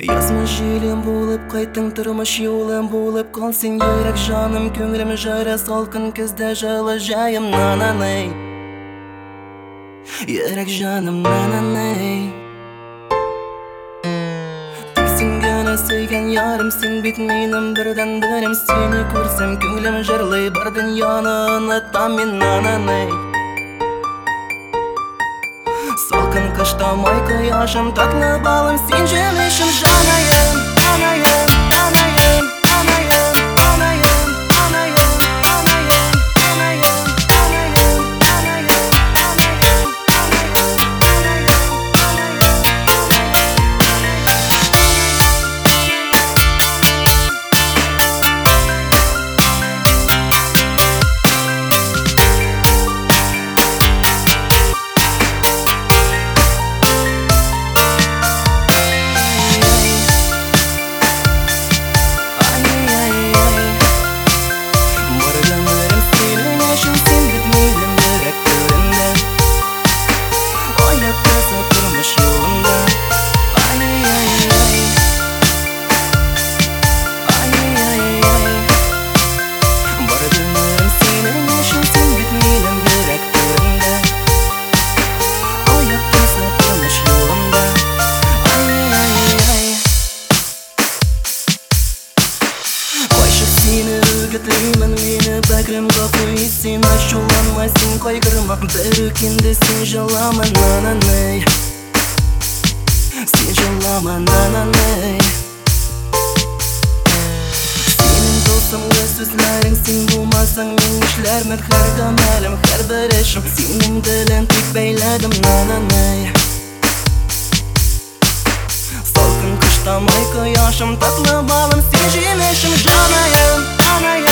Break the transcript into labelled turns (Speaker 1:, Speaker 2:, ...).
Speaker 1: Yazma желем болып қайттың тұрмыш юлым болып қалсың ерек жаным көңілім жайра салқын күзде жылы жайым нананай. Ерек жаным нананай. Тексің гөні сүйген ярым сен бит менің бірден бірім. Сені көрсем көңілім жырлай бар дүнияны ұнатам мен нананай сол күн күшті мой күй кояшым так набалым сен жемешім жана сені үгітлеймін мені бәкірім қапы сен ашуланмайсың қойғырма бір өкенді сен жылама нананай сен жылама нананай сенің досымға сөзлерің сен болмасаң мен ішлермін әр гамәлім әр бір ішім сенің ділін тек бәйләдім нананай Салқын қышта май қояшым татлы балым сен жемешім жанайым Sana